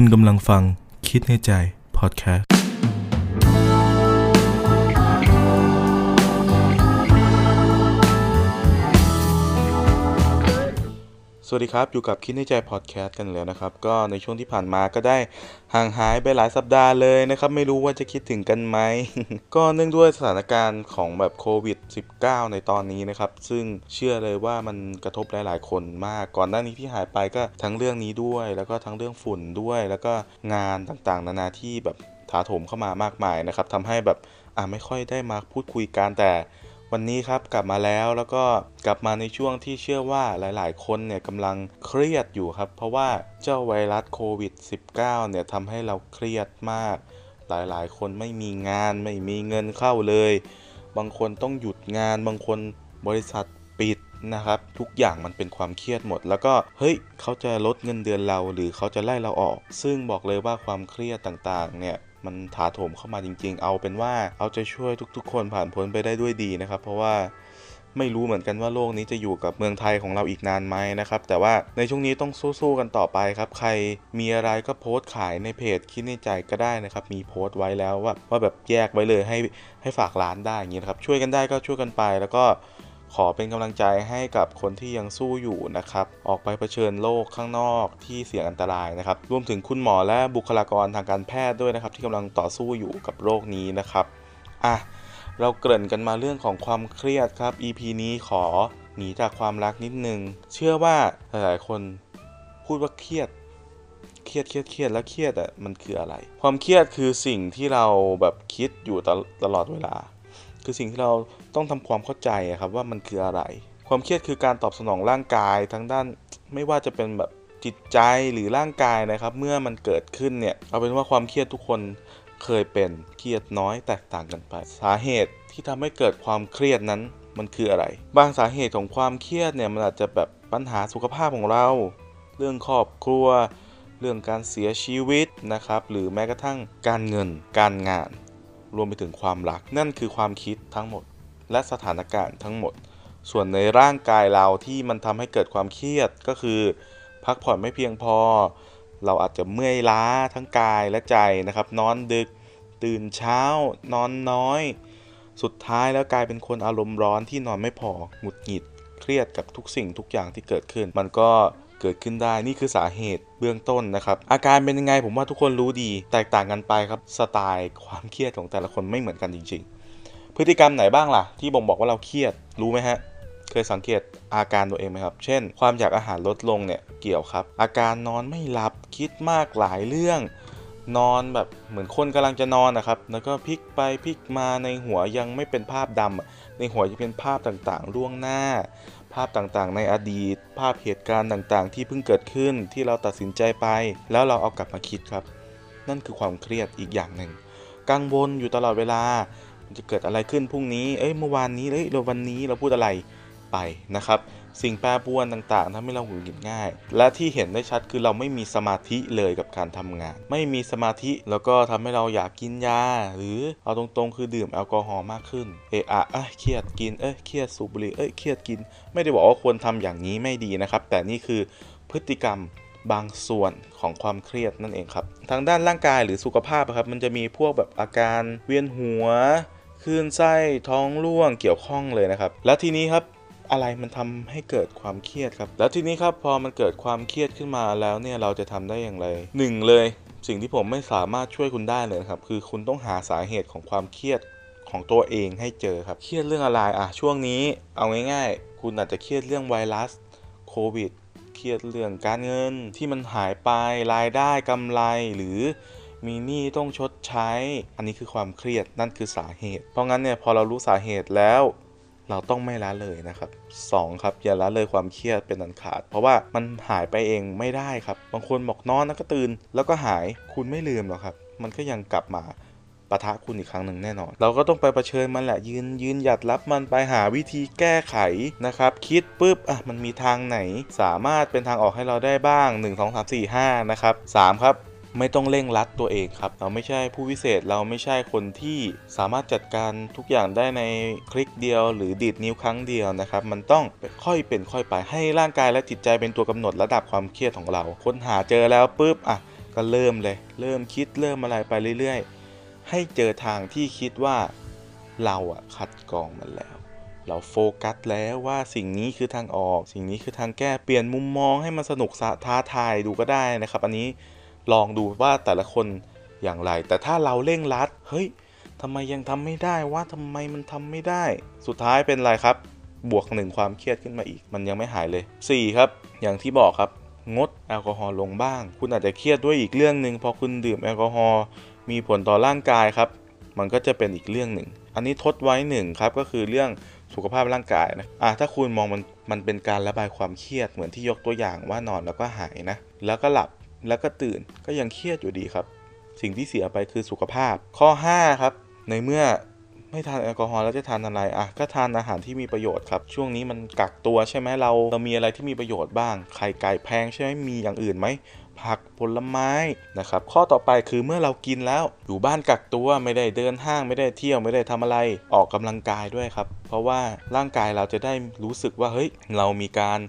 คุณกำลังฟังคิดในใจพอดแคสต์ สวัสดีครับ อยู่กับคิดในใจพอดแคสต์กันแล้วนะครับ ก็ในช่วงที่ผ่านมาก็ได้ห่างหายไปหลายสัปดาห์เลยนะครับ ไม่รู้ว่าจะคิดถึงกันไหม ก็เนื่องด้วยสถานการณ์ของแบบโควิด -19 ในตอนนี้นะครับ ซึ่งเชื่อเลยว่ามันกระทบหลาย ๆ คนมาก ก่อนหน้านี้ที่หายไปก็ทั้งเรื่องนี้ด้วย แล้วก็ทั้งเรื่องฝุ่นด้วย แล้วก็งานต่างๆ นานาที่แบบถาโถมเข้ามามากมายนะครับทำให้แบบอ่าไม่ค่อยได้มาพูดคุยกันแต่ วันนี้ครับกลับมาแล้วแล้วก็กลับมาในช่วงที่เชื่อว่าหลายๆ คนเนี่ยกำลังเครียดอยู่ครับ เพราะว่าเจ้าไวรัสโควิด -19 เนี่ยทำให้เราเครียดมาก หลายๆ คนไม่มีงานไม่มีเงินเข้าเลย บางคนต้องหยุดงาน บางคนบริษัทปิด นะครับ ทุกอย่างมันเป็นความเครียดหมด แล้วก็เฮ้ยเขาจะลดเงินเดือนเราหรือเขาจะไล่เราออก ซึ่งบอกเลยว่าความเครียดต่างๆ เนี่ยมันถาโถมเข้ามาจริง ๆ เอาเป็นว่าเอาใจช่วยทุก ๆ คนผ่านพ้นไปได้ด้วยดีนะครับ เพราะว่าไม่รู้เหมือนกันว่าโลกนี้จะอยู่กับเมืองไทยของเราอีกนานไหมนะครับ แต่ว่าในช่วงนี้ต้องสู้ๆกันต่อไปครับ ใครมีอะไรก็โพสต์ขายในเพจคิดในใจก็ได้นะครับ มีโพสต์ไว้แล้วว่าว่าแบบแยกไว้เลยให้ให้ฝากร้านได้อย่างนี้นะครับ ช่วยกันได้ก็ช่วยกันไปแล้วก็ ขอเป็นกำลังใจให้กับคนที่ยังสู้อยู่นะครับ ออกไปเผชิญโลกข้างนอกที่เสี่ยงอันตรายนะครับ รวมถึงคุณหมอและบุคลากรทางการแพทย์ด้วยนะครับ ที่กำลังต่อสู้อยู่กับโรคนี้นะครับ อะ เราเกริ่นกันมาเรื่องของความเครียดครับ EP นี้ขอหนีจากความรักนิดนึง เชื่อว่าหลายๆคนพูดว่าเครียดเครียดเครียดเครียดแล้วเครียดอะมันคืออะไร ความเครียดคือสิ่งที่เราแบบคิดอยู่ตลตลอดเวลา คือสิ่งที่เราต้องทำความเข้าใจอะครับว่ามันคืออะไร ความเครียดคือการตอบสนองร่างกายทั้งด้านไม่ว่าจะเป็นแบบจิตใจหรือร่างกายนะครับ เมื่อมันเกิดขึ้นเนี่ยเอาเป็นว่าความเครียดทุกคนเคยเป็นเครียดน้อยแตกต่างกันไป สาเหตุที่ทำให้เกิดความเครียดนั้นมันคืออะไร บางสาเหตุของความเครียดเนี่ยมันอาจจะแบบปัญหาสุขภาพของเรา เรื่องครอบครัว เรื่องการเสียชีวิตนะครับ หรือแม้กระทั่งการเงินการงาน รวมไปถึงความรัก นั่นคือความคิดทั้งหมด และสถานการณ์ทั้งหมด ส่วนในร่างกายเราที่มันทำให้เกิดความเครียดก็คือ พักผ่อนไม่เพียงพอ เราอาจจะเมื่อยล้าทั้งกายและใจนะครับ นอนดึก ตื่นเช้า นอนน้อย สุดท้ายแล้วกลายเป็นคนอารมณ์ร้อนที่นอนไม่พอหงุดหงิด เครียดกับทุกสิ่งทุกอย่างที่เกิดขึ้น มันก็ เกิดขึ้นได้นี่คือสาเหตุเบื้องต้นนะครับ อาการเป็นยังไงผมว่าทุกคนรู้ดีแตกต่างกันไปครับสไตล์ความเครียดของแต่ละคนไม่เหมือนกันจริง ๆ พฤติกรรมไหนบ้างล่ะ ที่บ่งบอกว่าเราเครียดรู้ไหมฮะเคยสังเกตอาการตัวเองไหมครับ เช่น ความอยากอาหารลดลงเนี่ยเกี่ยวครับ อาการนอนไม่หลับคิดมากหลายเรื่อง นอนแบบเหมือนคนกำลังจะนอนนะครับ แล้วก็พลิกไปพลิกมาในหัวยังไม่เป็นภาพดำอะในหัวจะเป็นภาพต่างๆล่วงหน้าาพต่างๆ ในอดีต ภาพเหตุการณ์ต่างๆ ที่เพิ่งเกิดขึ้นที่เราตัดสินใจไป แล้วเราเอากลับมาคิดครับ นั่นคือความเครียดอีกอย่างหนึ่ง กังวลอยู่ตลอดเวลา จะเกิดอะไรขึ้นพรุ่งนี้ เอ้ยเมื่อวานนี้เอ้ยเราวันนี้เราพูดอะไรไปนะครับ สิ่งแปรปรวนต่างๆทำให้เราหงุดหงิดง่าย และที่เห็นได้ชัดคือเราไม่มีสมาธิเลยกับการทำงาน ไม่มีสมาธิแล้วก็ทำให้เราอยากกินยา หรือเอาตรงๆ คือดื่มแอลกอฮอล์มากขึ้น เอะอะเอ้ยเครียดกินเอ้ยเครียดสูบบุหรี่เอ้ยเครียดกิน ไม่ได้บอกว่าควรทำอย่างนี้ไม่ดีนะครับ แต่นี่คือพฤติกรรมบางส่วนของความเครียดนั่นเองครับ ทางด้านร่างกายหรือสุขภาพครับมันจะมีพวกแบบอาการเวียนหัวคลื่นไส้ท้องร่วงเกี่ยวข้องเลยนะครับ แล้วทีนี้ครับ อะไรมันทำให้เกิดความเครียดครับ แล้วทีนี้ครับพอมันเกิดความเครียดขึ้นมาแล้วเนี่ยเราจะทำได้อย่างไรหนึ่งเลย สิ่งที่ผมไม่สามารถช่วยคุณได้เลยครับ คือคุณต้องหาสาเหตุของความเครียดของตัวเองให้เจอครับ เครียดเรื่องอะไรอะช่วงนี้เอาง่ายๆ คุณอาจจะเครียดเรื่องไวรัสโควิดเครียดเรื่องการเงินที่มันหายไปรายได้กำไรหรือมีหนี้ต้องชดใช้ อันนี้คือความเครียดนั่นคือสาเหตุ เพราะงั้นเนี่ยพอเรารู้สาเหตุแล้ว เราต้องไม่ละเลยนะครับสองครับอย่าละเลยความเครียดเป็นอันขาด เพราะว่ามันหายไปเองไม่ได้ครับ บางคนบอกนอนแล้วก็ตื่น แล้วก็หายคุณไม่ลืมหรอกครับ มันก็ยังกลับมาปะทะคุณอีกครั้งหนึ่งแน่นอน เราก็ต้องไปเผชิญมันแหละยืนยืนหยัดรับมันไปหาวิธีแก้ไขนะครับ คิดปุ๊บอะมันมีทางไหน สามารถเป็นทางออกให้เราได้บ้าง 1 2 3 4 5นะครับ3ครับ ไม่ต้องเร่งรัดตัวเองครับ เราไม่ใช่ผู้วิเศษเราไม่ใช่คนที่สามารถจัดการทุกอย่างได้ในคลิกเดียว หรือดีดนิ้วครั้งเดียวนะครับ มันต้องค่อยเป็นค่อยไปให้ร่างกายและจิตใจเป็นตัวกำหนดระดับความเครียดของเรา ค้นหาเจอแล้วปุ๊บอะกก็เริ่มเลย เริ่มคิดเริ่มอะไรไปเรื่อยๆ ให้เจอทางที่คิดว่าเราอะคัดกรองมันแล้ว เราโฟกัสแล้วว่าสิ่งนี้คือทางออก สิ่งนี้คือทางแก้เปลี่ยนมุมมองให้มันสนุกสะท้าทายดูก็ได้นะครับ อันนี้ ลองดูว่าแต่ละคนอย่างไร แต่ถ้าเราเร่งรัด เฮ้ยทำไมยังทำไม่ได้ว่าทำไมมันทำไม่ได้ สุดท้ายเป็นไรครับ บวกหนึ่งความเครียดขึ้นมาอีก มันยังไม่หายเลย 4 ครับ อย่างที่บอกครับ งดแอลกอฮอล์ลงบ้าง คุณอาจจะเครียดด้วยอีกเรื่องหนึ่งพอคุณดื่มแอลกอฮอล์มีผลต่อร่างกายครับ มันก็จะเป็นอีกเรื่องหนึ่ง อันนี้ทดไว้หนึ่งครับก็คือเรื่องสุขภาพร่างกายนะอะถ้าคุณมองมันมันเป็นการระบายความเครียดเหมือนที่ยกตัวอย่างว่านอนแล้วก็หายนะ แล้วก็หลับ แล้วก็ตื่นก็ยังเครียดอยู่ดีครับ สิ่งที่เสียไปคือสุขภาพ ข้อ 5 ครับ ในเมื่อไม่ทานแอลกอฮอล์แล้วจะทานอะไรอะก็ทานอาหารที่มีประโยชน์ครับ ช่วงนี้มันกักตัวใช่ไหมเราเรามีอะไรที่มีประโยชน์บ้าง ไข่ไก่แพงใช่ไหมมีอย่างอื่นไหมผักผลไม้นะครับ ข้อต่อไปคือเมื่อเรากินแล้วอยู่บ้านกักตัวไม่ได้เดินห้างไม่ได้เที่ยวไม่ได้ทำอะไรออกกำลังกายด้วยครับ เพราะว่าร่างกายเราจะได้รู้สึกว่าเฮ้ยเรามีการ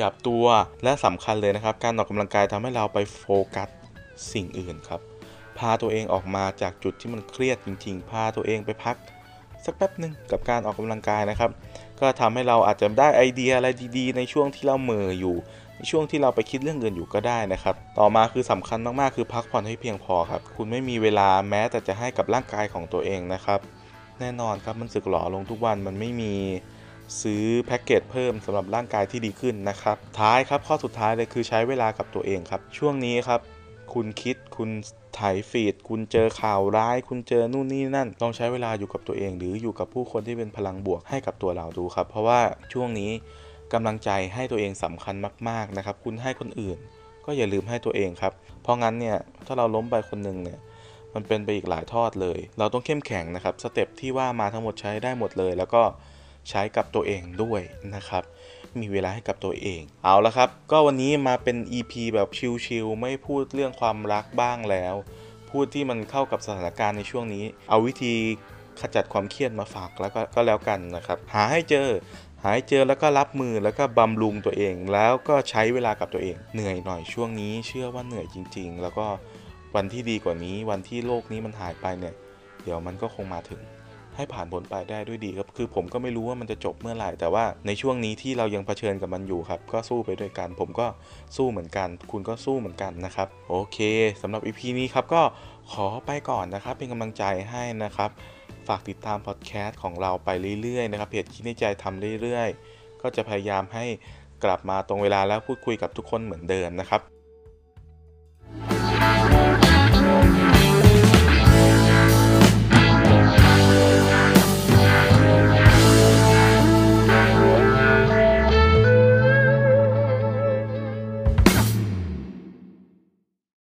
ยับตัว และสำคัญเลยนะครับ การออกกำลังกายทำให้เราไปโฟกัสสิ่งอื่นครับ พาตัวเองออกมาจากจุดที่มันเครียดจริง ๆ พาตัวเองไปพัก สักแป๊บหนึ่งกับการออกกำลังกายนะครับ ก็ทำให้เราอาจจะได้ไอเดียอะไรดีๆ ในช่วงที่เราเหม่ออยู่ ในช่วงที่เราไปคิดเรื่องอื่นอยู่ก็ได้นะครับ ต่อมาคือสำคัญมากๆ คือพักผ่อนให้เพียงพอครับ คุณไม่มีเวลาแม้แต่จะให้กับร่างกายของตัวเองนะครับ แน่นอนครับมันสึกหรอลงทุกวันมันไม่มี ซื้อแพ็กเกจเพิ่มสำหรับร่างกายที่ดีขึ้นนะครับ ท้ายครับข้อสุดท้ายเลยคือใช้เวลากับตัวเองครับ ช่วงนี้ครับ คุณคิดคุณถ่ายฟีด คุณเจอข่าวร้าย คุณเจอนู่นนี่นั่น ลองใช้เวลาอยู่กับตัวเอง หรืออยู่กับผู้คนที่เป็นพลังบวกให้กับตัวเราดูครับ เพราะว่าช่วงนี้กำลังใจให้ตัวเองสำคัญมาก ๆนะครับ คุณให้คนอื่น ก็อย่าลืมให้ตัวเองครับ เพราะงั้นเนี่ยถ้าเราล้มไปคนหนึ่งเนี่ยมันเป็นไปอีกหลายทอดเลย เราต้องเข้มแข็งนะครับ สเต็ปที่ว่ามาทั้งหมดใช้ได้หมดเลย แล้วก็ ใช้กับตัวเองด้วยนะครับ มีเวลาให้กับตัวเอง เอาละครับ ก็วันนี้มาเป็น EP แบบชิลๆไม่พูดเรื่องความรักบ้างแล้ว พูดที่มันเข้ากับสถานการณ์ในช่วงนี้ เอาวิธีขจัดความเครียดมาฝากแล้วก็ก็แล้วกันนะครับ หาให้เจอ หาให้เจอแล้วก็รับมือแล้วก็บำรุงตัวเอง แล้วก็ใช้เวลากับตัวเอง เหนื่อยหน่อยช่วงนี้ เชื่อว่าเหนื่อยจริง ๆ แล้วก็วันที่ดีกว่านี้ วันที่โลกนี้มันหายไปเนี่ย เดี๋ยวมันก็คงมาถึง ให้ผ่านพ้นไปได้ด้วยดีครับคือผมก็ไม่รู้ว่ามันจะจบเมื่อไหร่ แต่ว่าในช่วงนี้ที่เรายังเผชิญกับมันอยู่ครับ ก็สู้ไปด้วยกัน ผมก็สู้เหมือนกัน คุณก็สู้เหมือนกันนะครับ โอเคสำหรับ EP นี้ครับก็ขอไปก่อนนะครับ เป็นกำลังใจให้นะครับ ฝากติดตามพอดแคสต์ของเราไปเรื่อยๆนะครับเพจคิดในใจทำเรื่อยๆ ก็จะพยายามให้กลับมาตรงเวลาแล้วพูดคุยกับทุกคนเหมือนเดิมนะครับ